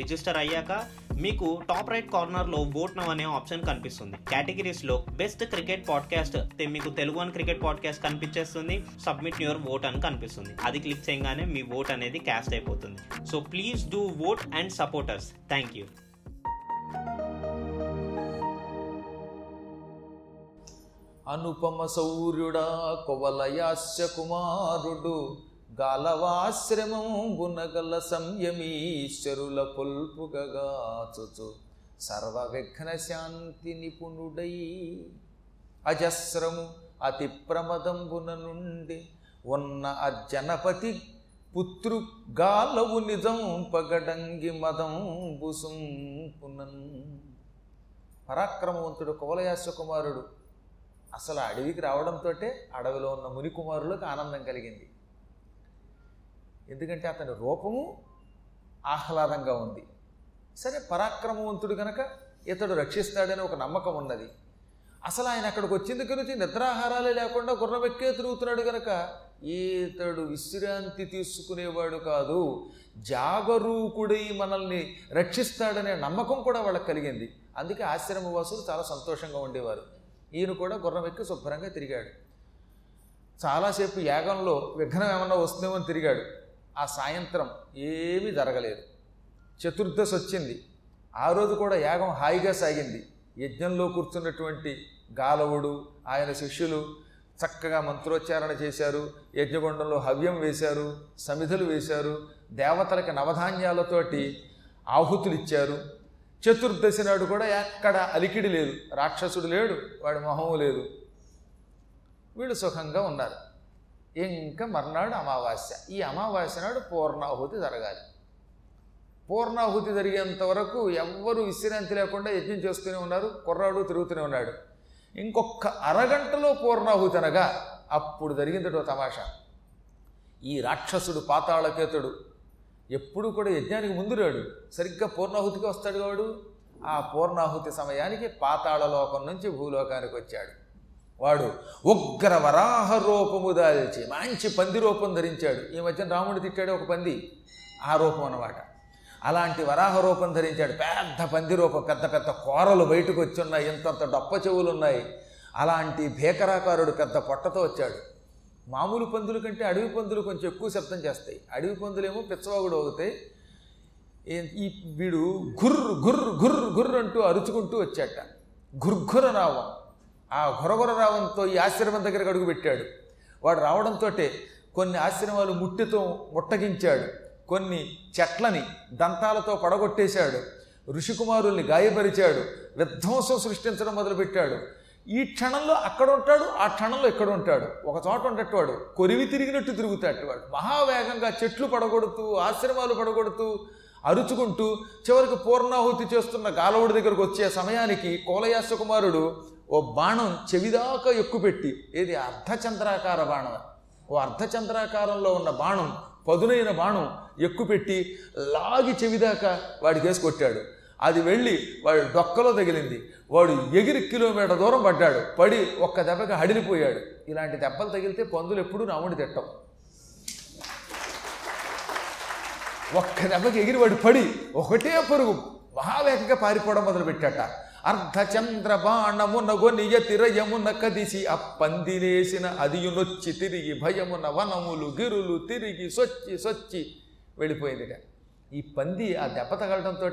Register అయ్యాక మీకు top right కార్నర్లో ఓట్ నవ్ అనే ఆప్షన్ కనిపిస్తుంది. కేటగిరీస్లో బెస్ట్ క్రికెట్ పాడ్కాస్ట్ మీకు తెలుగు అని క్రికెట్ పాడ్కాస్ట్ కనిపించేస్తుంది. సబ్మిట్ యువర్ ఓట్ అని కనిపిస్తుంది. అది క్లిక్ చేయగానే మీ ఓట్ అనేది క్యాస్ట్ అయిపోతుంది. So please do vote and supporters thank you Anupama సౌర్యుడా కొవలయాస్య కుమారుడు గాలవాశ్రమము గుణగల సంయమీశ్వరుల పొల్పుగాచుచు సర్వవిఘ్న శాంతి నిపుణుడై అజస్రము అతి ప్రమదంబున నుండి ఉన్న అర్జనపతి పుత్రు గాలవు నిజం పగడంగి మదం పునన్ పరాక్రమవంతుడు కువలయాస్య కుమారుడు అసలు అడవికి రావడంతో అడవిలో ఉన్న మునికుమారులకు ఆనందం కలిగింది. ఎందుకంటే అతని రూపము ఆహ్లాదంగా ఉంది. సరే పరాక్రమవంతుడు కనుక ఇతడు రక్షిస్తాడని ఒక నమ్మకం ఉన్నది. అసలు ఆయన అక్కడికి వచ్చింది గురించి నిద్రాహారాలే లేకుండా గుర్రమెక్కే తిరుగుతున్నాడు కనుక ఈతడు విశ్రాంతి తీసుకునేవాడు కాదు. జాగరూకుడై మనల్ని రక్షిస్తాడనే నమ్మకం కూడా వాళ్ళకి కలిగింది. అందుకే ఆశ్రమవాసులు చాలా సంతోషంగా ఉండేవారు. ఈయన కూడా గుర్రం ఎక్కి శుభ్రంగా తిరిగాడు. చాలాసేపు యాగంలో విఘ్నం ఏమన్నా వస్తుందేమో తిరిగాడు. ఆ సాయంత్రం ఏమీ జరగలేదు. చతుర్దశి వచ్చింది. ఆ రోజు కూడా యాగం హాయిగా సాగింది. యజ్ఞంలో కూర్చున్నటువంటి గాలవుడు ఆయన శిష్యులు చక్కగా మంత్రోచ్చారణ చేశారు. యజ్ఞగుండంలో హవ్యం వేశారు సమిధులు వేశారు. దేవతలకి నవధాన్యాలతోటి ఆహుతులు ఇచ్చారు. చతుర్దశి నాడు కూడా ఎక్కడ అలికిడి లేదు. రాక్షసుడు లేడు వాడి మొహము లేదు. వీళ్ళు సుఖంగా ఉన్నారు. ఇంకా మర్నాడు అమావాస్య. ఈ అమావాస్య నాడు పూర్ణాహుతి జరగాలి. పూర్ణాహుతి జరిగేంత వరకు ఎవ్వరూ విశ్రాంతి లేకుండా యజ్ఞం చేస్తూనే ఉన్నారు కుర్రాడు తిరుగుతూనే ఉన్నాడు. ఇంకొక అరగంటలో పూర్ణాహుతి అనగా అప్పుడు జరిగిందటో తమాషా. ఈ రాక్షసుడు పాతాళకేతుడు ఎప్పుడు కూడా యజ్ఞానికి ముందు రాడు. సరిగ్గా పూర్ణాహుతికి వస్తాడు వాడు. ఆ పూర్ణాహుతి సమయానికి పాతాళలోకం నుంచి భూలోకానికి వచ్చాడు. వాడు ఉగ్ర వరాహ రూపము దాల్చి మంచి పంది రూపం ధరించాడు. ఈ మధ్యన రాముడు తిట్టాడు ఒక పంది. ఆ రూపం అన్నమాట. అలాంటి వరాహ రూపం ధరించాడు. పెద్ద పంది రూపం పెద్ద పెద్ద కూరలు బయటకు వచ్చి ఉన్నాయి ఇంతంత డొప్ప చెవులు ఉన్నాయి అలాంటి భీకరాకారుడు పెద్ద పొట్టతో వచ్చాడు. మామూలు పందుల కంటే అడవి పందులు కొంచెం ఎక్కువ శబ్దం చేస్తాయి. అడవి పందులేమో పిచ్చవాగుడు అవుతాయి ఈ వీడు గుర్రు గుర్రు గుర్రు గుర్రు అంటూ అరుచుకుంటూ వచ్చాట. గుర్ఘుర రావం ఆ గురగుర రావంతో ఈ ఆశ్రమం దగ్గరకు అడుగు పెట్టాడు. వాడు రావడంతో కొన్ని ఆశ్రమాలు ముట్టితో ముట్టగించాడు. కొన్ని చెట్లని దంతాలతో పడగొట్టేశాడు. ఋషికుమారుల్ని గాయపరిచాడు. విధ్వంసం సృష్టించడం మొదలుపెట్టాడు. ఈ క్షణంలో అక్కడ ఉంటాడు ఆ క్షణంలో ఇక్కడ ఉంటాడు. ఒక చోట ఉండేటవాడు కొరివి తిరిగినట్టు తిరుగుతాడు వాడు. మహావేగంగా చెట్లు పడగొడుతూ ఆశ్రమాలు పడగొడుతూ అరుచుకుంటూ చివరికి పూర్ణాహుతి చేస్తున్న గాలవుడి దగ్గరకు వచ్చే సమయానికి కోలయాస కుమారుడు ఓ బాణం చెవిదాకా ఎక్కుపెట్టి ఏది అర్ధచంద్రాకార బాణం? ఓ అర్ధచంద్రాకారంలో ఉన్న బాణం పదునైన బాణం ఎక్కుపెట్టి లాగి చెవిదాకా వాడికి వేసి కొట్టాడు. అది వెళ్ళి వాడు డొక్కలో తగిలింది. వాడు ఎగిరి కిలోమీటర్ దూరం పడ్డాడు. పడి ఒక్క దెబ్బకి హడిలిపోయాడు. ఇలాంటి దెబ్బలు తగిలితే పందులు ఎప్పుడూ రాముడి తిట్టం ఒక్క దెబ్బకి ఎగిరి వాడు పడి ఒకటే పరుగు మహావేగంగా పారిపోవడం మొదలుపెట్టాట. అర్ధచంద్ర బాణమున గొనియ కదిసి అప్పందిలేసిన అదియునొచ్చి తిరిగి భయమున వనములు గిరులు తిరిగి సొచ్చి సొచ్చి వెళ్ళిపోయిందిట. ఈ పంది ఆ దెబ్బ తగలడంతో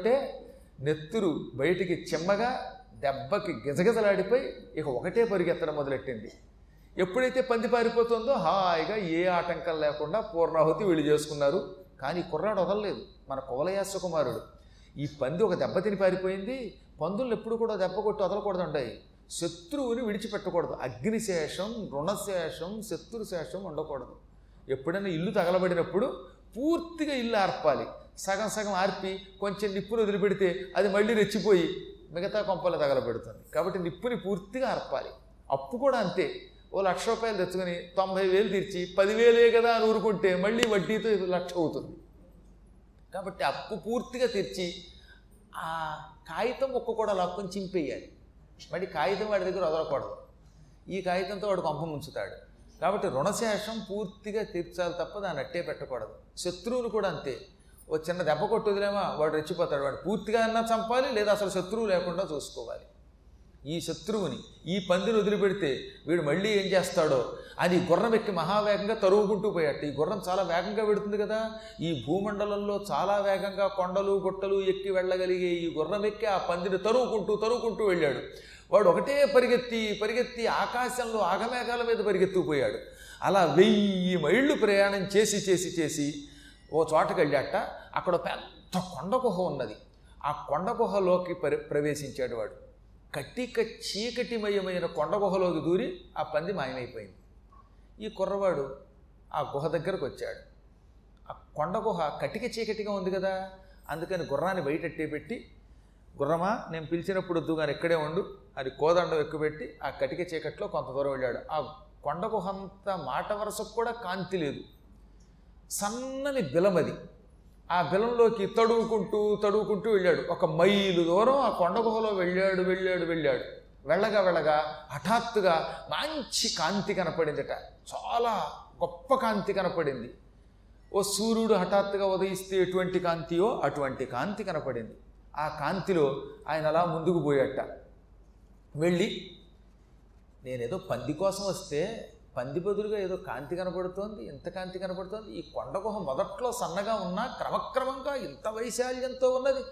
నెత్తురు బయటికి చిమ్మగా దెబ్బకి గిజగిజలాడిపోయి ఇక ఒకటే పరిగెత్తడం మొదలెట్టింది. ఎప్పుడైతే పంది పారిపోతుందో హాయిగా ఏ ఆటంకం లేకుండా పూర్ణాహుతి వీళ్ళు చేసుకున్నారు. కానీ కుర్రాడు వదలలేదు. మన కువలయాస కుమారుడు. ఈ పంది ఒక దెబ్బ తిని పారిపోయింది. పందులను ఎప్పుడు కూడా దెబ్బ కొట్టి వదలకూడదు ఉంటాయి శత్రువుని విడిచిపెట్టకూడదు. అగ్నిశేషం రుణశేషం శత్రుశేషం ఉండకూడదు. ఎప్పుడైనా ఇల్లు తగలబడినప్పుడు పూర్తిగా ఇల్లు ఆర్పాలి. సగం సగం ఆర్పి కొంచెం నిప్పును వదిలిపెడితే అది మళ్ళీ రెచ్చిపోయి మిగతా కొంపలు తగలబెడుతుంది. కాబట్టి నిప్పుని పూర్తిగా ఆర్పాలి. అప్పు కూడా అంతే. ఓ లక్ష రూపాయలు తెచ్చుకొని తొంభై వేలు తీర్చి పదివేలే కదా అని ఊరుకుంటే మళ్ళీ వడ్డీతో లక్ష అవుతుంది. కాబట్టి అప్పు పూర్తిగా తెచ్చి ఆ కాగితం ఒక్క కూడా లాక్కొని చింపేయాలి. మళ్ళీ కాగితం వాడి దగ్గర వదలకూడదు. ఈ కాగితంతో వాడు కొంప ముంచుతాడు. కాబట్టి రుణశేషం పూర్తిగా తీర్చాలి తప్ప దాన్ని అట్టే పెట్టకూడదు. శత్రువులు కూడా అంతే. ఓ చిన్న దెబ్బ కొట్టుదిలేమా వాడు రెచ్చిపోతాడు. వాడు పూర్తిగా అన్నా చంపాలి లేదా అసలు శత్రువు లేకుండా చూసుకోవాలి. ఈ శత్రువుని ఈ పందిని వదిలిపెడితే వీడు మళ్ళీ ఏం చేస్తాడో? అది గుర్రం ఎక్కి మహావేగంగా తరుగుకుంటూ పోయాట ఈ గుర్రం చాలా వేగంగా పెడుతుంది కదా? ఈ భూమండలంలో చాలా వేగంగా కొండలు గుట్టలు ఎక్కి వెళ్ళగలిగే ఈ గుర్రం ఎక్కి ఆ పందిని తరుగుకుంటూ తరుగుకుంటూ వెళ్ళాడు. వాడు ఒకటే పరిగెత్తి పరిగెత్తి ఆకాశంలో ఆగమేఘాల మీద పరిగెత్తుకుపోయాడు అలా వెయ్యి మైళ్ళు ప్రయాణం చేసి చేసి చేసి ఓ చోటకి వెళ్ళాట. అక్కడ పెద్ద కొండ గుహ ఉన్నది. ఆ కొండ గుహలోకి ప్రవేశించాడు వాడు. కట్టిక చీకటిమయమైన కొండ గుహలోకి దూరి ఆ పంది మాయమైపోయింది. ఈ కుర్రవాడు ఆ గుహ దగ్గరకు వచ్చాడు. ఆ కొండ గుహ కటిక చీకటిగా ఉంది కదా అందుకని గుర్రాన్ని బయటట్టే పెట్టి గుర్రమా నేను పిలిచినప్పుడు వద్దు ఇక్కడే ఉండు అది కోదండం ఎక్కుపెట్టి ఆ కటిక చీకట్లో కొంత దూరం వెళ్ళాడు. ఆ కొండ గుహ అంతా మాట వరసకు కూడా కాంతి లేదు. సన్నని బిలమది ఆ బిలంలోకి తడువుకుంటూ తడువుకుంటూ వెళ్ళాడు. ఒక మైలు దూరం ఆ కొండ గుహలో వెళ్ళాడు వెళ్ళాడు వెళ్ళాడు. వెళ్ళగా వెళ్ళగా హఠాత్తుగా మంచి కాంతి కనపడిందట. చాలా గొప్ప కాంతి కనపడింది. ఓ సూర్యుడు హఠాత్తుగా ఉదయిస్తే ఎటువంటి కాంతియో అటువంటి కాంతి కనపడింది. ఆ కాంతిలో ఆయన అలా ముందుకు పోయాట వెళ్ళి నేనేదో పంది కోసం వస్తే పంది బదులుగా ఏదో కాంతి కనబడుతోంది ఇంత కాంతి కనబడుతోంది ఈ కొండగుహ మొదట్లో సన్నగా ఉన్నా క్రమక్రమంగా ఇంత వైశాల్యంతో ఉన్నది.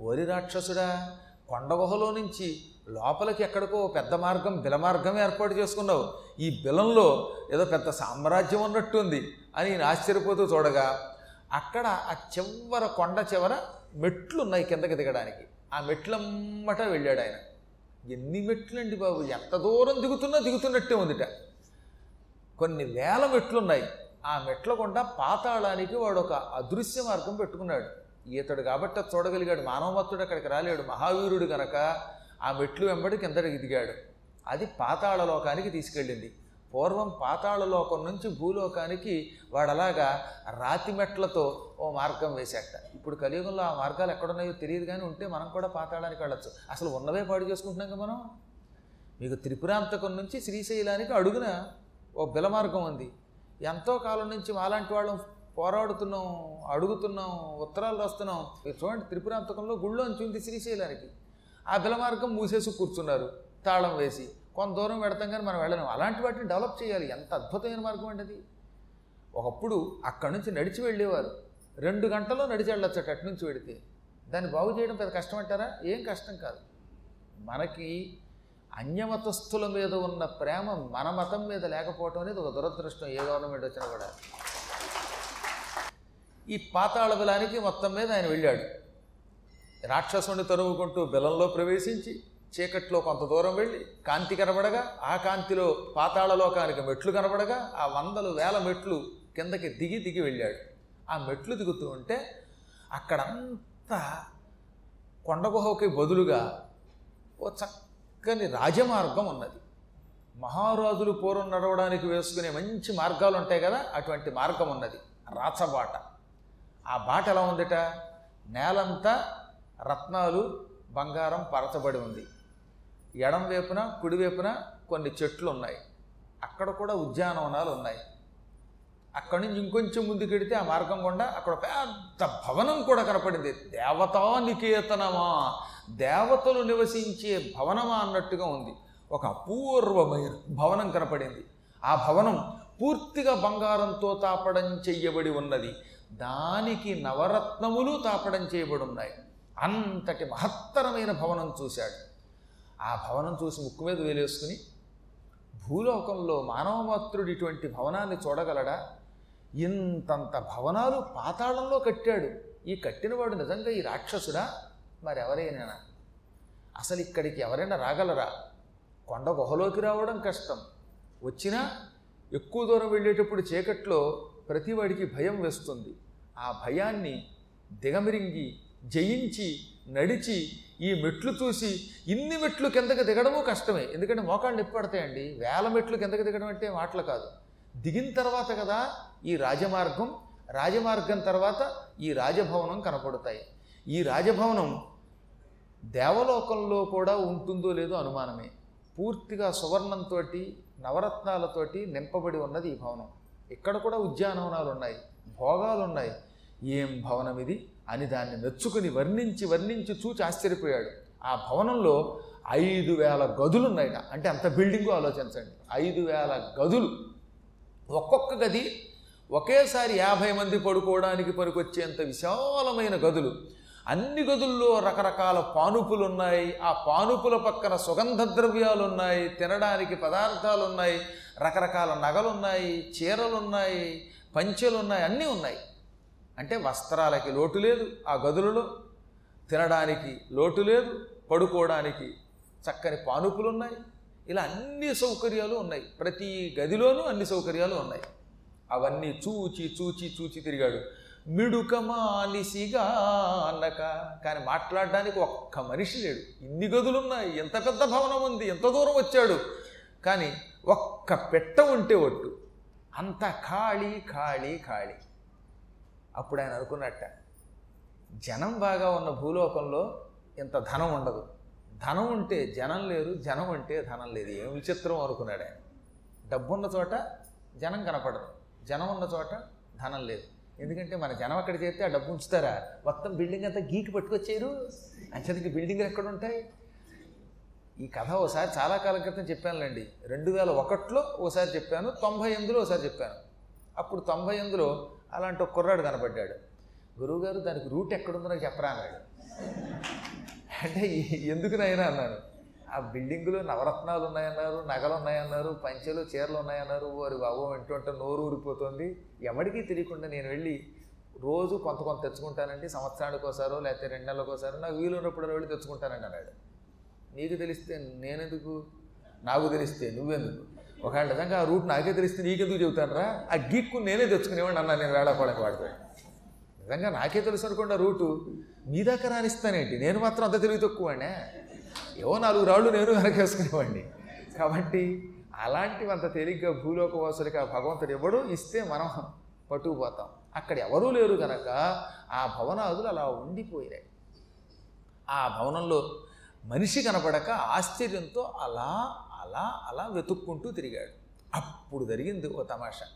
ఓరి రాక్షసుడా కొండగుహలో నుంచి లోపలికి ఎక్కడికో పెద్ద మార్గం బిల మార్గం ఏర్పాటు చేసుకున్నావు. ఈ బిలంలో ఏదో పెద్ద సామ్రాజ్యం ఉన్నట్టుంది అని నేను ఆశ్చర్యపోతూ చూడగా అక్కడ ఆ చివర కొండ చివర మెట్లు ఉన్నాయి కిందకి దిగడానికి. ఆ మెట్లమ్మట వెళ్ళాడు ఆయన. ఎన్ని మెట్లండి బాబు ఎంత దూరం దిగుతున్నా దిగుతున్నట్టే ఉందిట. కొన్ని వేల మెట్లున్నాయి. ఆ మెట్ల గుండా పాతాళానికి వాడు ఒక అదృశ్య మార్గం పెట్టుకున్నాడు. ఈతడు కాబట్టి చూడగలిగాడు. మానవమత్తుడు అక్కడికి రాలేడు. మహావీరుడు గనక ఆ మెట్లు వెంబడి కిందడికి దిగాడు. అది పాతాళలోకానికి తీసుకెళ్ళింది. పూర్వం పాతాళలోకం నుంచి భూలోకానికి వాడలాగా రాతి మెట్లతో ఓ మార్గం వేసేట ఇప్పుడు కలియుగంలో ఆ మార్గాలు ఎక్కడున్నాయో తెలియదు కానీ ఉంటే మనం కూడా పాతాళానికి వెళ్ళొచ్చు. అసలు ఉన్నవే పాడు చేసుకుంటున్నాం కదా మనం? మీకు త్రిపురాంతకం నుంచి శ్రీశైలానికి అడుగున? ఓ బిల మార్గం ఉంది ఎంతో కాలం నుంచి మాలాంటి వాళ్ళం పోరాడుతున్నాం అడుగుతున్నాం ఉత్తరాలు రాస్తున్నాం. మీరు చూడండి త్రిపురాంతకంలో గుళ్ళోంచి ఉంది శ్రీశైలానికి. ఆ బిల మార్గం మూసేసి కూర్చున్నారు తాళం వేసి. కొంత దూరం పెడతాం కానీ మనం వెళ్ళలేము అలాంటి వాటిని డెవలప్ చేయాలి. ఎంత అద్భుతమైన మార్గం అండి అది. ఒకప్పుడు అక్కడి నుంచి నడిచి వెళ్ళేవారు. రెండు గంటల్లో నడిచి వెళ్ళొచ్చట అటు నుంచి వెడితే. దాన్ని బాగు చేయడం పెద్ద కష్టం అంటారా? ఏం కష్టం కాదు. మనకి అన్యమతస్థుల మీద ఉన్న ప్రేమ మన మతం మీద లేకపోవటం అనేది ఒక దురదృష్టం. ఏ గవర్నమెంట్ వచ్చినా కూడా. ఈ పాతాళ బిలానికి మొత్తం మీద ఆయన వెళ్ళాడు. రాక్షసుని తరువుకుంటూ బిలంలో ప్రవేశించి చీకట్లో కొంత దూరం వెళ్ళి కాంతి కనబడగా ఆ కాంతిలో పాతాళలోకానికి మెట్లు కనబడగా ఆ వందలు వేల మెట్లు కిందకి దిగి దిగి వెళ్ళాడు. ఆ మెట్లు దిగుతూ ఉంటే అక్కడంతా కొండగుహకి బదులుగా ఓ చక్క చక్కని రాజమార్గం ఉన్నది. మహారాజులు పూర్వం నడవడానికి వేసుకునే మంచి మార్గాలు ఉంటాయి కదా అటువంటి మార్గం ఉన్నది. రాచబాట. ఆ బాట ఎలా ఉందట? నేలంతా రత్నాలు బంగారం పరచబడి ఉంది. ఎడం వైపున కుడివైపున కొన్ని చెట్లు ఉన్నాయి. అక్కడ కూడా ఉద్యానవనాలు ఉన్నాయి. అక్కడి నుంచి ఇంకొంచెం ముందుకెడితే ఆ మార్గం గుండా అక్కడ పెద్ద భవనం కూడా కనపడింది. దేవతా నికేతనమా దేవతలు నివసించే భవనమా అన్నట్టుగా ఉంది. ఒక అపూర్వమైన భవనం కనపడింది. ఆ భవనం పూర్తిగా బంగారంతో తాపడం చెయ్యబడి ఉన్నది. దానికి నవరత్నములు తాపడం చేయబడి ఉన్నాయి అంతటి మహత్తరమైన భవనం చూశాడు. ఆ భవనం చూసి ముక్కు మీద వేలేసుకుని భూలోకంలో మానవమాత్రుడు ఇటువంటి భవనాన్ని చూడగలడా? ఇంతంత భవనాలు పాతాళంలో కట్టాడు. ఈ కట్టినవాడు నిజంగా ఈ రాక్షసుడా? మరెవరైనా. అసలు ఇక్కడికి ఎవరైనా రాగలరా? కొండ గుహలోకి రావడం కష్టం. వచ్చినా ఎక్కువ దూరం వెళ్ళేటప్పుడు చీకట్లో ప్రతివాడికి భయం వేస్తుంది. ఆ భయాన్ని దిగమిరింగి జయించి నడిచి ఈ మెట్లు చూసి ఇన్ని మెట్లు కిందకి దిగడము కష్టమే. ఎందుకంటే మోకాళ్ళు నొప్పి పడతాయండి. వేల మెట్లు కిందకి దిగడం అంటే మాటలు కాదు. దిగిన తర్వాత కదా ఈ రాజమార్గం రాజమార్గం తర్వాత ఈ రాజభవనం కనపడతాయి. ఈ రాజభవనం దేవలోకంలో కూడా ఉంటుందో లేదో అనుమానమే. పూర్తిగా సువర్ణంతో నవరత్నాలతోటి నింపబడి ఉన్నది ఈ భవనం. ఇక్కడ కూడా ఉద్యానవనాలు ఉన్నాయి భోగాలు ఉన్నాయి. ఏం భవనం ఇది? అని దాన్ని మెచ్చుకుని వర్ణించి వర్ణించి చూచి ఆశ్చర్యపోయాడు. ఆ భవనంలో ఐదు వేల గదులు ఉన్నాయట అంటే అంత బిల్డింగు ఆలోచించండి. ఐదు వేల గదులు. ఒక్కొక్క గది ఒకేసారి యాభై మంది పడుకోవడానికి పనికొచ్చేంత విశాలమైన గదులు. అన్ని గదుల్లో రకరకాల పానుపులు ఉన్నాయి ఆ పానుపుల పక్కన సుగంధ ద్రవ్యాలు ఉన్నాయి తినడానికి పదార్థాలు ఉన్నాయి రకరకాల నగలు ఉన్నాయి చీరలు ఉన్నాయి పంచెలు ఉన్నాయి అన్నీ ఉన్నాయి. అంటే వస్త్రాలకి లోటు లేదు ఆ గదులలో. తినడానికి లోటు లేదు. పడుకోవడానికి చక్కని పానుపులు ఉన్నాయి ఇలా అన్ని సౌకర్యాలు ఉన్నాయి. ప్రతి గదిలోనూ అన్ని సౌకర్యాలు ఉన్నాయి. అవన్నీ చూచి చూచి చూచి తిరిగాడు. మిడుకమాలిసిగాలక కానీ మాట్లాడడానికి ఒక్క మనిషి లేడు. ఇన్ని గదులున్నాయి. ఎంత పెద్ద భవనం ఉంది? ఎంత దూరం వచ్చాడు? కానీ ఒక్క పెట్ట ఉంటే ఒట్టు. అంత ఖాళీ ఖాళీ ఖాళీ. అప్పుడు ఆయన అనుకున్నట్ట జనం బాగా ఉన్న భూలోకంలో ఇంత ధనం ఉండదు. ధనం ఉంటే జనం లేరు జనం ఉంటే ధనం లేదు. ఏం విచిత్రం అనుకున్నాడు ఆయన. డబ్బున్న చోట జనం కనపడదు. జనం ఉన్న చోట ధనం లేదు. ఎందుకంటే మన జనం అక్కడ చేస్తే ఆ డబ్బు ఉంచుతారా? మొత్తం బిల్డింగ్ అంతా గీకి పట్టుకొచ్చారు అంచదికి బిల్డింగ్లు ఎక్కడ ఉంటాయి? ఈ కథ ఓసారి చాలా కాలం క్రితం చెప్పానులేండి. రెండు వేల ఒకటిలో ఓసారి చెప్పాను తొంభై ఎనిమిదిలో ఒకసారి చెప్పాను. అప్పుడు తొంభై ఎనిమిదిలో అలాంటి ఒక కుర్రాడు కనపడ్డాడు. గురువుగారు దానికి రూట్ ఎక్కడుందో నాకు చెప్పరా అన్నాడు. అంటే ఎందుకు నాయనా అన్నాను. ఆ బిల్డింగ్లో నవరత్నాలు ఉన్నాయన్నారు నగలు ఉన్నాయన్నారు పంచెలు చీరలు ఉన్నాయన్నారు. వారి బాబు వింటుంటే నోరు ఊరిపోతుంది. ఎవరికీ తెలియకుండా నేను వెళ్ళి రోజు కొంత కొంత తెచ్చుకుంటానండి. సంవత్సరానికి ఒకసారో లేకపోతే రెండు నెలలకు ఒకసారో. నాకు వీలు ఉన్నప్పుడు వెళ్ళి తెచ్చుకుంటానండి అన్నాడు. నీకు తెలిస్తే నేనెందుకు? నాకు తెలిస్తే నువ్వెందుకు? ఒకవేళ నిజంగా ఆ రూట్ నాకే తెలిస్తే నీకెందుకు చెబుతానరా? ఆ గిక్కు నేనే తెచ్చుకునేవాడిని అన్నా నేను వేళాకోళకి వాడితే. నిజంగా నాకే తెలుసు అనుకోండి ఆ రూటు. మీ దాకా రానిస్తానేంటి? నేను మాత్రం అంత తెలివి తక్కువనే ఏవో నాలుగు రాళ్ళు నేను వెనకేసుకునేవాడిని. కాబట్టి అలాంటివి అంత తేలిగ్గా భూలోక వాసులకి ఆ భగవంతుడు ఎవడు ఇస్తే మనం పట్టుకుపోతాం. అక్కడ ఎవరూ లేరు కనుక ఆ భవనాదులు అలా ఉండిపోయినాయి. ఆ భవనంలో మనిషి కనపడక ఆశ్చర్యంతో అలా అలా అలా వెతుక్కుంటూ తిరిగాడు. అప్పుడు జరిగింది ఓ తమాషా.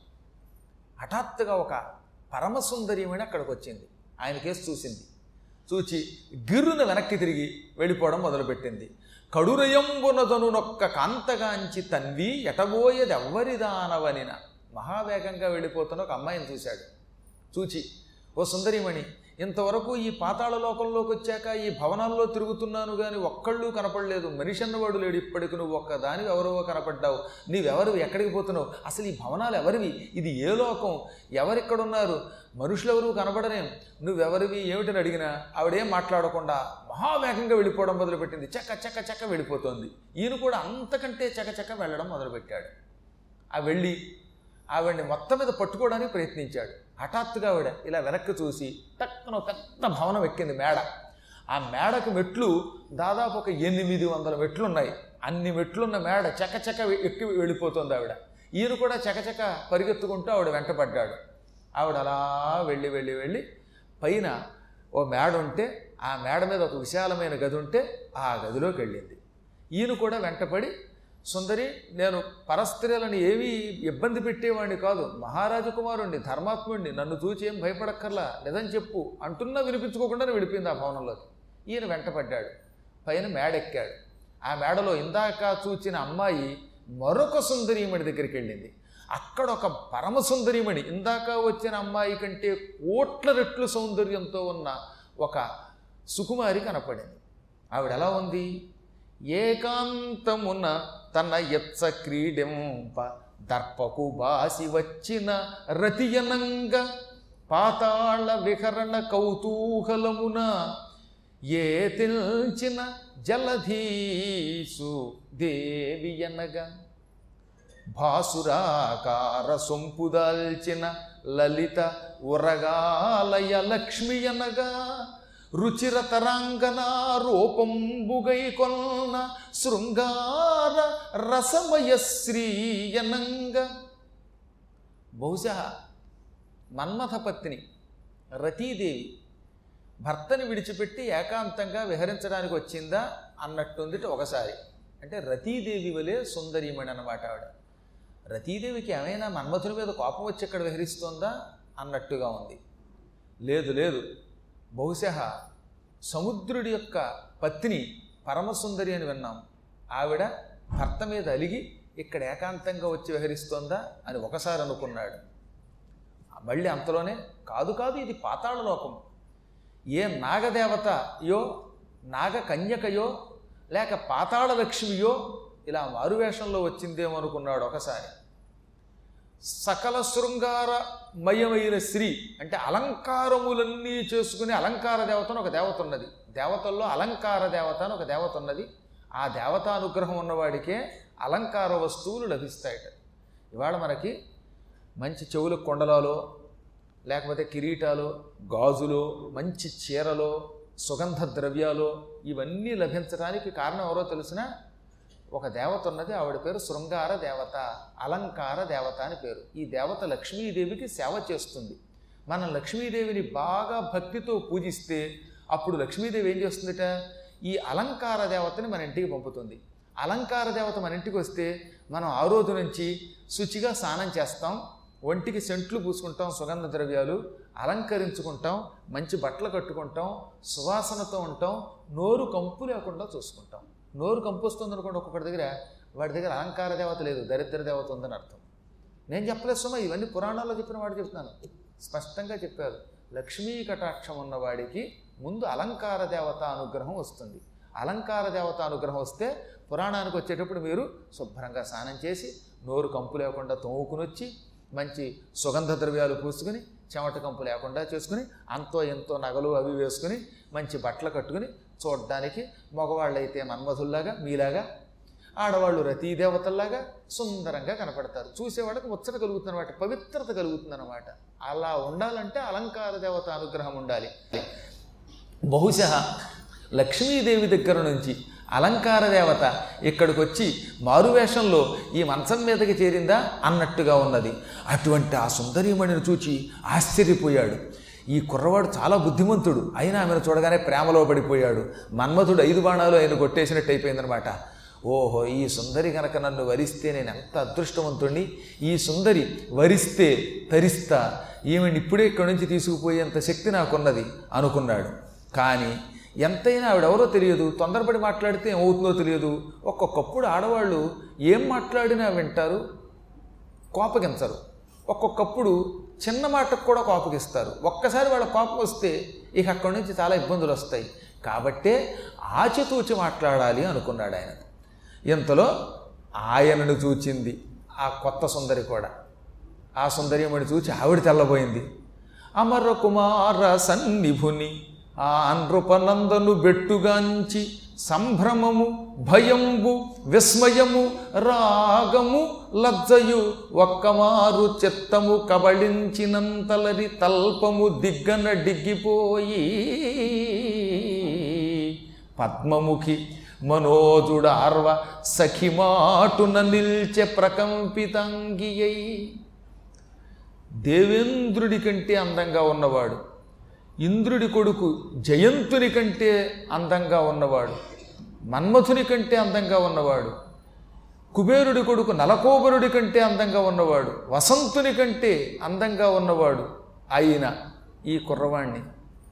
హఠాత్తుగా ఒక పరమసుందరియమైన అక్కడికి వచ్చింది ఆయన కేసు చూసింది. చూచి గిర్రున వెనక్కి తిరిగి వెళ్ళిపోవడం మొదలుపెట్టింది. కడురయంబునదను నొక్క కాంతగాంచి తన్వి ఎటబోయేదెవ్వరిదానవనిన. మహావేగంగా వెళ్ళిపోతున్న ఒక అమ్మాయిని చూశాడు. చూచి ఓ సుందరిమణి ఇంతవరకు ఈ పాతాళ లోకంలోకి వచ్చాక ఈ భవనాల్లో తిరుగుతున్నాను కానీ ఒక్కళ్ళు కనపడలేదు. మనిషి అన్నవాడు లేడు. ఇప్పటికి నువ్వు ఒక్కదాని ఎవరో కనపడ్డావు. నీవెవరు ఎక్కడికి పోతున్నావు? అసలు ఈ భవనాలు ఎవరివి? ఇది ఏ లోకం? ఎవరెక్కడున్నారు? మనుషులు ఎవరు నువ్వెవరివి? ఏమిటని అడిగినా ఆవిడేం మాట్లాడకుండా మహావేగంగా వెళ్ళిపోవడం మొదలుపెట్టింది. చక్క చక్క చక్క వెళ్ళిపోతోంది. ఈయన కూడా అంతకంటే చక్క చక్క వెళ్ళడం మొదలుపెట్టాడు. ఆ వెళ్ళి ఆవిడ్ని మొత్తం మీద పట్టుకోవడానికి ప్రయత్నించాడు. హఠాత్తుగా ఆవిడ ఇలా వెనక్కి చూసి టక్కున పెద్ద భవనం ఎక్కింది మేడ. ఆ మేడకు మెట్లు దాదాపు ఒక ఎనిమిది వందల మెట్లు ఉన్నాయి అన్ని మెట్లున్న మేడ చకచక ఎక్కి వెళ్ళిపోతుంది ఆవిడ. ఈయన కూడా చకచక పరిగెత్తుకుంటూ ఆవిడ వెంటపడ్డాడు. ఆవిడ అలా వెళ్ళి వెళ్ళి వెళ్ళి పైన ఓ మేడ ఉంటే ఆ మేడ మీద ఒక విశాలమైన గది ఉంటే ఆ గదిలోకి వెళ్ళింది. ఈయన కూడా వెంటపడి సుందరి నేను పరస్త్రీలను ఏమీ ఇబ్బంది పెట్టేవాడిని కాదు. మహారాజు కుమారుణ్ణి ధర్మాత్ముడిని నన్ను చూచి ఏం భయపడక్కర్లా? నిజం చెప్పు అంటున్నా వినిపించుకోకుండా విడిపింది ఆ భవనంలోకి. ఈయన వెంటపడ్డాడు. పైన మేడెక్కాడు. ఆ మేడలో ఇందాక చూచిన అమ్మాయి మరొక సుందరీమణి దగ్గరికి వెళ్ళింది. అక్కడ ఒక పరమ సుందరీమణి ఇందాక వచ్చిన అమ్మాయి కంటే కోట్ల రెట్లు సౌందర్యంతో ఉన్న ఒక సుకుమారి కనపడింది. ఆవిడ ఎలా ఉంది? ఏకాంతమున తన ఎత్స క్రీడింప దర్పకు బాసి వచ్చిన రతియనంగ పాతాళ విహరణ కౌతూహలమున ఏ తెల్చిన జలధీసు దేవి అనగా భాసురాకార సొంపుదాల్చిన లలిత ఉరగాలయ లక్ష్మి అనగా రుచిరతరాంగన రూపంబుగై కొన్న శృంగార రసమయ శ్రీయనంగ బహుశా మన్మథ పత్ని రతీదేవి భర్తని విడిచిపెట్టి ఏకాంతంగా విహరించడానికి వచ్చిందా అన్నట్టుంది ఒకసారి. అంటే రతీదేవి వలె సుందరీమణి అనమాట ఆవిడ. రతీదేవికి ఏమైనా మన్మథుని మీద కోపం వచ్చి ఇక్కడ విహరిస్తోందా అన్నట్టుగా ఉంది. లేదు లేదు. బహుశా సముద్రుడి యొక్క పత్ని పరమసుందరి అని విన్నాం. ఆవిడ భర్త మీద అలిగి ఇక్కడ ఏకాంతంగా వచ్చి విహరిస్తోందా అని ఒకసారి అనుకున్నాడు. మళ్ళీ అంతలోనే కాదు కాదు ఇది పాతాళ లోకం. ఏ నాగదేవతయో నాగ కన్యకయో లేక పాతాళ లక్ష్మియో ఇలా మారువేషంలో వచ్చిందేమో అనుకున్నాడు ఒకసారి. సకల శృంగారమయమైన స్త్రీ అంటే అలంకారములన్నీ చేసుకునే అలంకార దేవతను ఒక దేవత ఉన్నది. దేవతల్లో అలంకార దేవత అని ఒక దేవత ఉన్నది. ఆ దేవత అనుగ్రహం ఉన్నవాడికే అలంకార వస్తువులు లభిస్తాయట. ఇవాళ మనకి మంచి చెవుల కొండలలో లేకపోతే కిరీటాలు గాజులు మంచి చీరలో సుగంధ ద్రవ్యాలు ఇవన్నీ లభించడానికి కారణం ఎవరో తెలిసిన ఒక దేవత ఉన్నది ఆవిడ పేరు శృంగార దేవత అలంకార దేవత అని పేరు. ఈ దేవత లక్ష్మీదేవికి సేవ చేస్తుంది. మనం లక్ష్మీదేవిని బాగా భక్తితో పూజిస్తే అప్పుడు లక్ష్మీదేవి ఏం చేస్తుందిట? ఈ అలంకార దేవతని మన ఇంటికి పంపుతుంది. అలంకార దేవత మన ఇంటికి వస్తే మనం ఆ రోజు నుంచి శుచిగా స్నానం చేస్తాం ఒంటికి సెంట్లు పూసుకుంటాం సుగంధ ద్రవ్యాలు అలంకరించుకుంటాం మంచి బట్టలు కట్టుకుంటాం సువాసనతో ఉంటాం నోరు కంపు లేకుండా చూసుకుంటాం. నోరు కంపొస్తుంది అనుకోండి ఒక్కొక్కటి దగ్గర వాడి దగ్గర అలంకార దేవత లేదు దరిద్ర దేవత ఉందని అర్థం. నేను చెప్పలేదు సుమ ఇవన్నీ పురాణాల్లో చెప్పిన వాడు చెప్తున్నాను. స్పష్టంగా చెప్పారు. లక్ష్మీ కటాక్షం ఉన్నవాడికి ముందు అలంకార దేవత అనుగ్రహం వస్తుంది. అలంకార దేవత అనుగ్రహం వస్తే పురాణానికి వచ్చేటప్పుడు మీరు శుభ్రంగా స్నానం చేసి నోరు కంపు లేకుండా తోముకుని వచ్చి మంచి సుగంధ ద్రవ్యాలు పూసుకుని చెమట కంపు లేకుండా చేసుకుని అంతో ఎంతో నగలు అవి వేసుకుని మంచి బట్టలు కట్టుకుని చూడడానికి మగవాళ్ళైతే మన్మధుల్లాగా మీలాగా ఆడవాళ్ళు రతీదేవతల్లాగా సుందరంగా కనపడతారు. చూసేవాళ్ళకి ముచ్చట కలుగుతుందన్నమాట పవిత్రత కలుగుతుందన్నమాట. అలా ఉండాలంటే అలంకార దేవత అనుగ్రహం ఉండాలి. బహుశా లక్ష్మీదేవి దగ్గర నుంచి అలంకార దేవత ఇక్కడికి వచ్చి మారువేషంలో ఈ మంచం మీదకి చేరిందా అన్నట్టుగా ఉన్నది. అటువంటి ఆ సుందరీమణిని చూచి ఆశ్చర్యపోయాడు. ఈ కుర్రవాడు చాలా బుద్ధిమంతుడు. అయినా ఆమెను చూడగానే ప్రేమలో పడిపోయాడు. మన్మథుడు ఐదు బాణాలు ఆయన కొట్టేసినట్టు అయిపోయిందనమాట. ఓహో ఈ సుందరి కనుక నన్ను వరిస్తే నేను ఎంత అదృష్టవంతుణ్ణి? ఈ సుందరి వరిస్తే తరిస్తా. ఈమెను ఇప్పుడే ఇక్కడి నుంచి తీసుకుపోయేంత శక్తి నాకున్నది అనుకున్నాడు. కానీ ఎంతైనా ఆవిడెవరో తెలియదు. తొందరపడి మాట్లాడితే ఏమవుతుందో తెలియదు. ఒక్కొక్కప్పుడు ఆడవాళ్ళు ఏం మాట్లాడినా వింటారు కోపగించరు. ఒక్కొక్కప్పుడు చిన్న మాటకు కూడా కోపగిస్తారు. ఒక్కసారి వాళ్ళ కోపం వస్తే ఇక అక్కడి నుంచి చాలా ఇబ్బందులు వస్తాయి. కాబట్టే ఆచితూచి మాట్లాడాలి అనుకున్నాడు ఆయన. ఇంతలో ఆయనను చూచింది ఆ కొత్త సుందరి కూడా. ఆ సుందర్యముని చూచి ఆవిడ తెల్లబోయింది. అమర కుమార సన్నిభుని ఆ నృపనందను బెట్టుగాంచి సంభ్రమము భయంబు విస్మయము రాగము లజ్జయు ఒక్కమారు చిత్తము కబళించినంతలరి తల్పము దిగ్గన డిగ్గిపోయి పద్మముఖి మనోజుడార్వ సఖిమాటున నిల్చె ప్రకంపితంగియై. దేవేంద్రుడి కంటే అందంగా ఉన్నవాడు ఇంద్రుడి కొడుకు జయంతుని కంటే అందంగా ఉన్నవాడు మన్మథుని కంటే అందంగా ఉన్నవాడు కుబేరుడి కొడుకు నలకోబరుడి కంటే అందంగా ఉన్నవాడు వసంతుని కంటే అందంగా ఉన్నవాడు అయిన ఈ కుర్రవాణ్ణి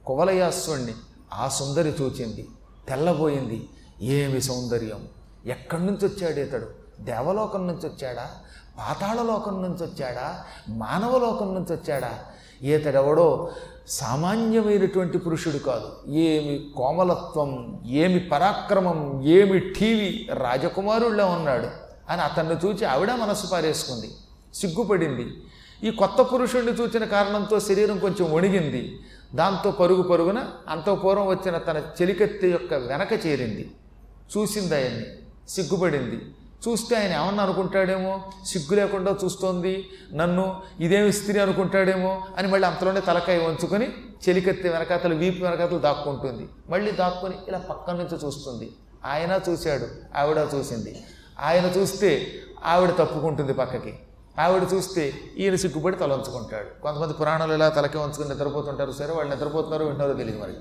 కువలయాస్వాణ్ణి ఆ సుందరి చూచింది తెల్లబోయింది. ఏమి సౌందర్యం? ఎక్కడి నుంచి వచ్చాడు ఇతడు? దేవలోకం నుంచి వచ్చాడా? పాతాళలోకం నుంచి వచ్చాడా? మానవలోకం నుంచి వచ్చాడా? ఈతడెవడో సామాన్యమైనటువంటి పురుషుడు కాదు. ఏమి కోమలత్వం ఏమి పరాక్రమం ఏమి టీవీ రాజకుమారుళ్ళ ఉన్నాడు అని అతన్ని చూచి ఆవిడ మనస్సు పారేసుకుంది. సిగ్గుపడింది. ఈ కొత్త పురుషుణ్ణి చూచిన కారణంతో శరీరం కొంచెం వణిగింది. దాంతో పరుగు పరుగున అంతఃపూర్వం వచ్చిన తన చెలికత్తె యొక్క వెనక చేరింది. చూసింది ఆయన్ని. సిగ్గుపడింది. చూస్తే ఆయన ఏమన్నా అనుకుంటాడేమో? సిగ్గు లేకుండా చూస్తోంది. నన్ను ఇదేమి స్త్రీ అనుకుంటాడేమో? అని మళ్ళీ అంతలోనే తలకాయ వంచుకొని చెలికత్తి వెనకాతలు వీపు వెనకాతలు దాక్కుంటుంది. మళ్ళీ దాక్కుని ఇలా పక్కన నుంచి చూస్తుంది. ఆయన చూశాడు ఆవిడ చూసింది. ఆయన చూస్తే ఆవిడ తప్పుకుంటుంది పక్కకి. ఆవిడ చూస్తే ఈయన సిగ్గుపడి తల వంచుకుంటాడు కొంతమంది పురాణాలు ఇలా తలకే వంచుకుని నిద్రపోతుంటారు. సరే వాళ్ళు నిద్రపోతున్నారో వింటారో తెలియదు మరి.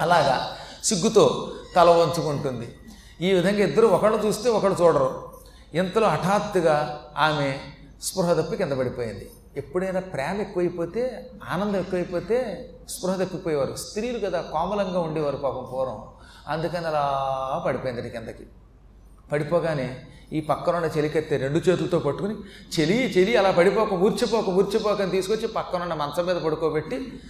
అలాగా సిగ్గుతో తల వంచుకుంటుంది. ఈ విధంగా ఇద్దరు ఒకళ్ళు చూస్తే ఒకళ్ళు చూడరు. ఇంతలో హఠాత్తుగా ఆమె స్పృహ తప్పి కింద పడిపోయింది. ఎప్పుడైనా ప్రేమ ఎక్కువైపోతే ఆనందం ఎక్కువైపోతే స్పృహ తప్పిపోయేవారు. స్త్రీలు కదా కోమలంగా ఉండేవారు పాపం పూర్వం. అందుకని అలా పడిపోయింది కిందకి. పడిపోగానే ఈ పక్కనున్న చెలికెత్తే రెండు చేతులతో పట్టుకుని చెలి చెలి అలా పడిపోక ఊర్చిపోక ఊర్చిపోక అని తీసుకొచ్చి పక్కనున్న మంచం మీద పడుకోబెట్టి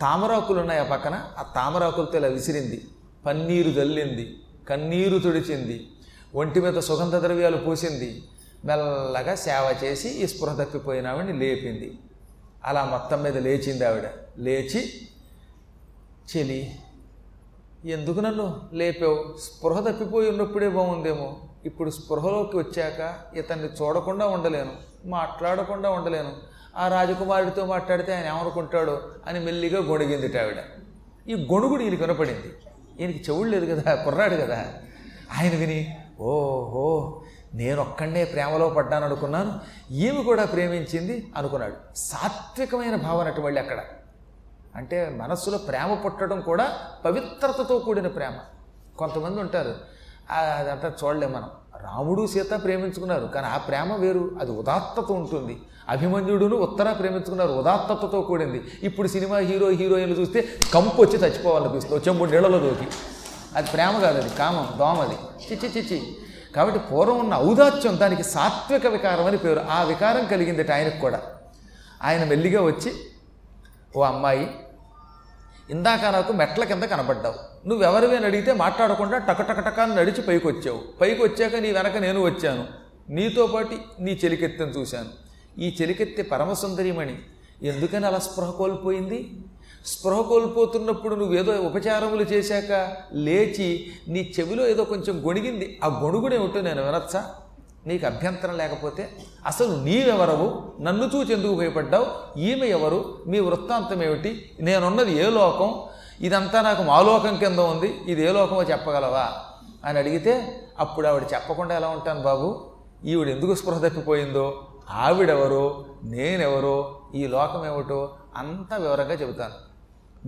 తామరాకులు ఉన్నాయి ఆ పక్కన. ఆ తామరాకులతో ఇలా విసిరింది. పన్నీరు జల్లింది. కన్నీరు తుడిచింది. ఒంటి మీద సుగంధ ద్రవ్యాలు పూసింది. మెల్లగా సేవ చేసి ఈ స్పృహ తప్పిపోయిన ఆవిడని లేపింది. అలా మొత్తం మీద లేచింది ఆవిడ. లేచి చెలి ఎందుకు నన్ను లేపావు? స్పృహ తప్పిపోయి ఉన్నప్పుడే బాగుందేమో. ఇప్పుడు స్పృహలోకి వచ్చాక ఇతన్ని చూడకుండా ఉండలేను మాట్లాడకుండా ఉండలేను. ఆ రాజకుమారుడితో మాట్లాడితే ఆయన ఏమనుకుంటాడో? అని మెల్లిగా గొణిగింది ఆవిడ. ఈ గొణుగుడు ఈయనకి వినపడింది. ఈయనకి చెవుడు లేదు కదా కుర్రాడు కదా. ఆయన విని ఓహో నేను ఒక్కడే ప్రేమలో పడ్డాను అనుకున్నాను ఈమె కూడా ప్రేమించింది అనుకున్నాడు. సాత్వికమైన భావన అటువంటి అక్కడ. అంటే మనస్సులో ప్రేమ పుట్టడం కూడా పవిత్రతతో కూడిన ప్రేమ. కొంతమంది ఉంటారు అదంతా చూడలేం మనం. రాముడు సీత ప్రేమించుకున్నారు కానీ ఆ ప్రేమ వేరు అది ఉదాత్తత ఉంటుంది. అభిమన్యుడును ఉత్తర ప్రేమించుకున్నారు ఉదాత్తతతో కూడింది. ఇప్పుడు సినిమా హీరో హీరోయిన్లు చూస్తే కంపు వచ్చి చచ్చిపోవాలనిపిస్తుంది. చెంబు నీళ్ళలో దోకి. అది ప్రేమ కాదు అది కామం దోమది చిచ్చి చిచ్చి కాబట్టి పూర్వం ఉన్న ఔదాత్యం దానికి సాత్విక వికారం అని పేరు. ఆ వికారం కలిగింది ఆయనకు కూడా. ఆయన మెల్లిగా వచ్చి ఓ అమ్మాయి ఇందాక నాకు మెట్ల కింద కనబడ్డావు. నువ్వెవరివి అని అడిగితే మాట్లాడకుండా టకటకటకాన్ని నడిచి పైకి వచ్చావు పైకి వచ్చాక నీ వెనక నేను వచ్చాను. నీతో పాటు నీ చెలికెత్తని చూశాను. ఈ చెలికెత్తి పరమసుందరిమణి. ఎందుకని అలా స్పృహ కోల్పోయింది? స్పృహ కోల్పోతున్నప్పుడు నువ్వేదో ఉపచారములు చేశాక లేచి నీ చెవిలో ఏదో కొంచెం గొణిగింది. ఆ గొణుగుడేమిటో నేను వినొచ్చా? నీకు అభ్యంతరం లేకపోతే అసలు నీవెవరవు? నన్ను చూచి ఎందుకు భయపడ్డావు? ఈమె ఎవరు? మీ వృత్తాంతం ఏమిటి? నేనున్నది ఏ లోకం? ఇదంతా నాకు మాలోకం కింద ఉంది. ఇది ఏ లోకమో చెప్పగలవా? అని అడిగితే అప్పుడు ఆవిడ చెప్పకుండా ఎలా ఉంటాను బాబు? ఈవిడ ఎందుకు స్పృహ తప్పిపోయిందో? ఆవిడెవరో నేనెవరో ఈ లోకం ఏమిటో అంత వివరంగా చెబుతాను.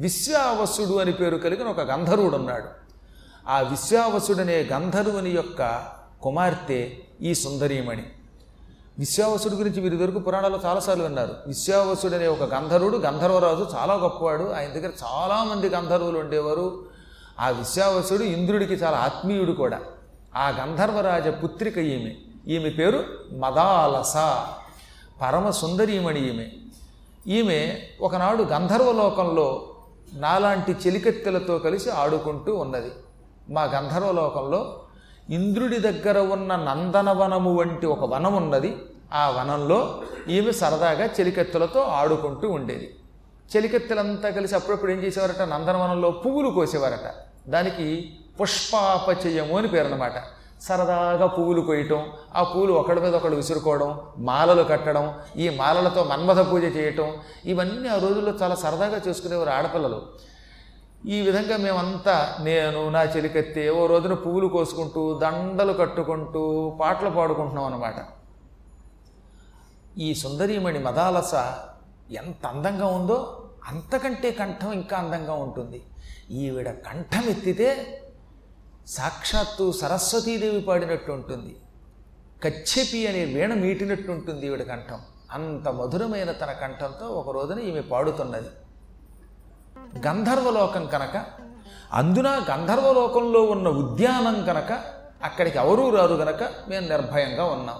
విశ్వావసుడు అని పేరు కలిగిన ఒక గంధర్వుడు ఉన్నాడు ఆ విశ్వావసుడనే గంధర్వుని యొక్క కుమార్తె ఈ సుందరీమణి. విశ్వావసుడు గురించి వీరి ఇదివరకు పురాణాల్లో చాలాసార్లు విన్నారు. విశ్వావసుడు అనే ఒక గంధర్వుడు గంధర్వరాజు చాలా గొప్పవాడు ఆయన దగ్గర చాలామంది గంధర్వులు ఉండేవారు. ఆ విశ్వావసుడు ఇంద్రుడికి చాలా ఆత్మీయుడు కూడా. ఆ గంధర్వరాజ పుత్రిక ఈమె. ఈమె పేరు మదాలస. పరమ సుందరీమణి ఈమె. ఈమె ఒకనాడు గంధర్వలోకంలో నాలాంటి చెలికత్తెలతో కలిసి ఆడుకుంటూ ఉన్నది. మా గంధర్వలోకంలో ఇంద్రుడి దగ్గర ఉన్న నందనవనము వంటి ఒక వనం ఉన్నది. ఆ వనంలో ఈమె సరదాగా చెలికత్తెలతో ఆడుకుంటూ ఉండేది. చెలికత్తెలంతా కలిసి అప్పుడప్పుడు ఏం చేసేవారట? నందనవనంలో పువ్వులు కోసేవారట. దానికి పుష్పాపచయము అని పేరు అనమాట సరదాగా పువ్వులు కొయ్యటం ఆ పూలు ఒకడి మీద ఒకడు విసురుకోవడం మాలలు కట్టడం ఈ మాలలతో మన్మథ పూజ చేయటం ఇవన్నీ ఆ రోజుల్లో చాలా సరదాగా చేసుకునేవారు ఆడపిల్లలు. ఈ విధంగా మేమంతా నేను నా చెలికెత్తే ఓ రోజున పువ్వులు కోసుకుంటూ దండలు కట్టుకుంటూ పాటలు పాడుకుంటున్నాం అన్నమాట. ఈ సుందరీమణి మదాలస ఎంత అందంగా ఉందో అంతకంటే కంఠం ఇంకా అందంగా ఉంటుంది. ఈవిడ కంఠం ఎత్తితే సాక్షాత్తు సరస్వతీదేవి పాడినట్టు ఉంటుంది. కచ్చెపి అనే వీణ మీటినట్టు ఉంటుంది ఈవిడ కంఠం. అంత మధురమైన తన కంఠంతో ఒక రోజున ఈమె పాడుతున్నది. గంధర్వలోకం కనుక అందున గంధర్వలోకంలో ఉన్న ఉద్యానం కనుక అక్కడికి ఎవరూ రారు గనక మేము నిర్భయంగా ఉన్నాం.